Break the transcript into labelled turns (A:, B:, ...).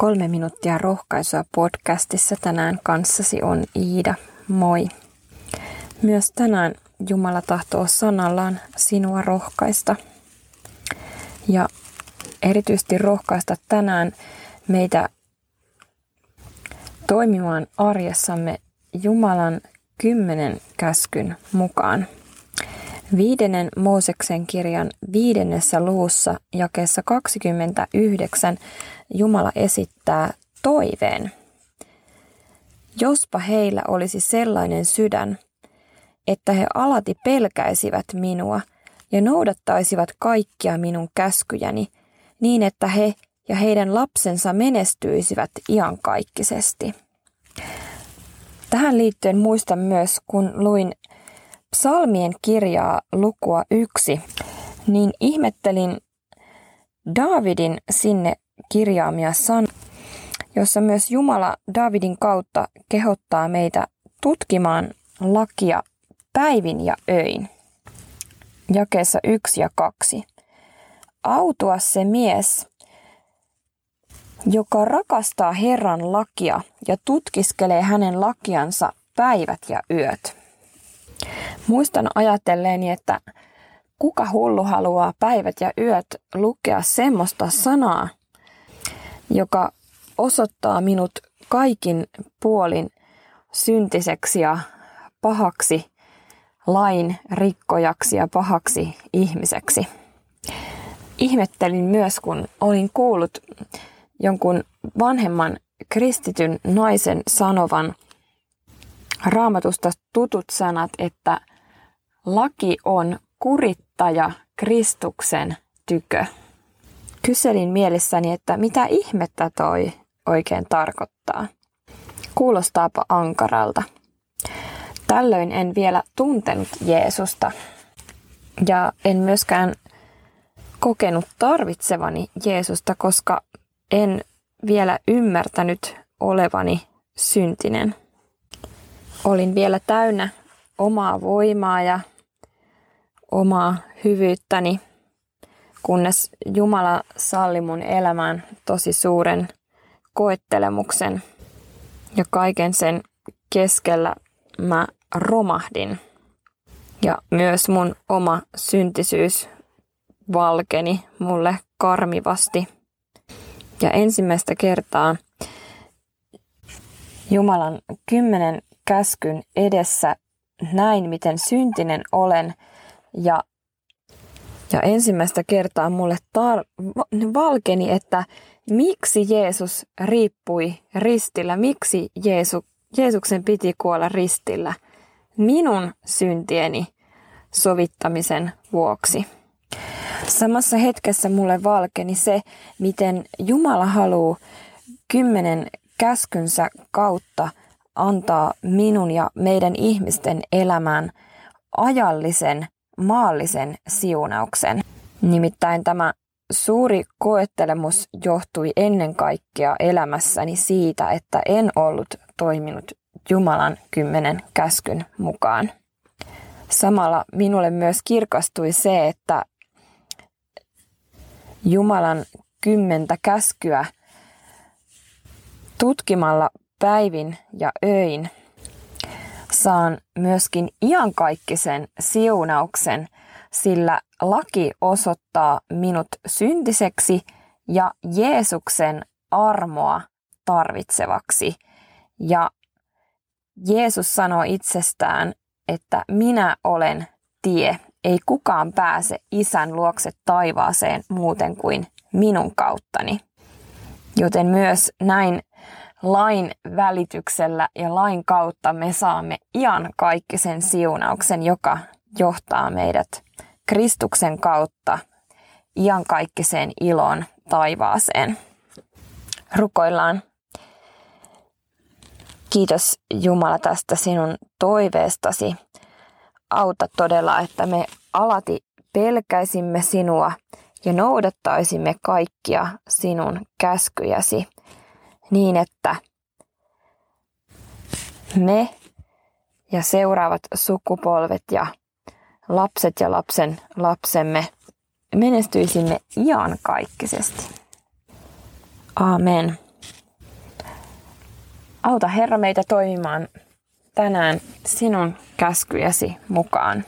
A: Kolme minuuttia rohkaisua podcastissa tänään kanssasi on Iida. Moi. Myös tänään Jumala tahtoo sanallaan sinua rohkaista. Ja erityisesti rohkaista tänään meitä toimimaan arjessamme Jumalan kymmenen käskyn mukaan. Viidennen Mooseksen kirjan viidennessä luvussa jakeessa 29 Jumala esittää toiveen. Jospa heillä olisi sellainen sydän, että he alati pelkäisivät minua ja noudattaisivat kaikkia minun käskyjäni, niin että he ja heidän lapsensa menestyisivät iankaikkisesti. Tähän liittyen muistan myös, kun luin psalmien kirjaa lukua yksi, niin ihmettelin Davidin sinne kirjaamia sanoja, jossa myös Jumala Davidin kautta kehottaa meitä tutkimaan lakia päivin ja öin. Jakeessa yksi ja kaksi. Autua se mies, joka rakastaa Herran lakia ja tutkiskelee hänen lakiansa päivät ja yöt. Muistan ajatelleeni, että kuka hullu haluaa päivät ja yöt lukea semmoista sanaa, joka osoittaa minut kaikin puolin syntiseksi ja pahaksi lain rikkojaksi ja pahaksi ihmiseksi. Ihmettelin myös, kun olin kuullut jonkun vanhemman kristityn naisen sanovan raamatusta tutut sanat, että laki on kurittaja Kristuksen tykö. Kyselin mielessäni, että mitä ihmettä toi oikein tarkoittaa. Kuulostaapa ankaralta. Tällöin en vielä tuntenut Jeesusta ja en myöskään kokenut tarvitsevani Jeesusta, koska en vielä ymmärtänyt olevani syntinen. Olin vielä täynnä omaa voimaa ja omaa hyvyyttäni, kunnes Jumala salli mun elämään tosi suuren koettelemuksen ja kaiken sen keskellä mä romahdin. Ja myös mun oma syntisyys valkeni mulle karmivasti. Ja ensimmäistä kertaa Jumalan kymmenen käskyn edessä näin, miten syntinen olen ja, ja ensimmäistä kertaa mulle tar- valkeni, että miksi Jeesus riippui ristillä, miksi Jeesu, Jeesuksen piti kuolla ristillä minun syntieni sovittamisen vuoksi. Samassa hetkessä mulle valkeni se, miten Jumala haluaa kymmenen käskynsä kautta antaa minun ja meidän ihmisten elämään ajallisen maallisen siunauksen. Nimittäin tämä suuri koettelemus johtui ennen kaikkea elämässäni siitä, että en ollut toiminut Jumalan kymmenen käskyn mukaan. Samalla minulle myös kirkastui se, että Jumalan kymmentä käskyä tutkimalla päivin ja öin saan myöskin iankaikkisen siunauksen, sillä laki osoittaa minut syntiseksi ja Jeesuksen armoa tarvitsevaksi. Ja Jeesus sanoo itsestään, että minä olen tie, ei kukaan pääse isän luokse taivaaseen muuten kuin minun kauttani. Joten myös näin lain välityksellä ja lain kautta me saamme ian kaikki sen siunauksen, joka johtaa meidät Kristuksen kautta iankaikkiseen ilon taivaaseen. Rukoillaan. Kiitos Jumala tästä sinun toiveestasi. Auta todella, että me alati pelkäisimme sinua ja noudattaisimme kaikkia sinun käskyjäsi niin, että me ja seuraavat sukupolvet ja lapset ja lapsen lapsemme menestyisimme iankaikkisesti. Amen. Auta Herra meitä toimimaan tänään sinun käskyjäsi mukaan.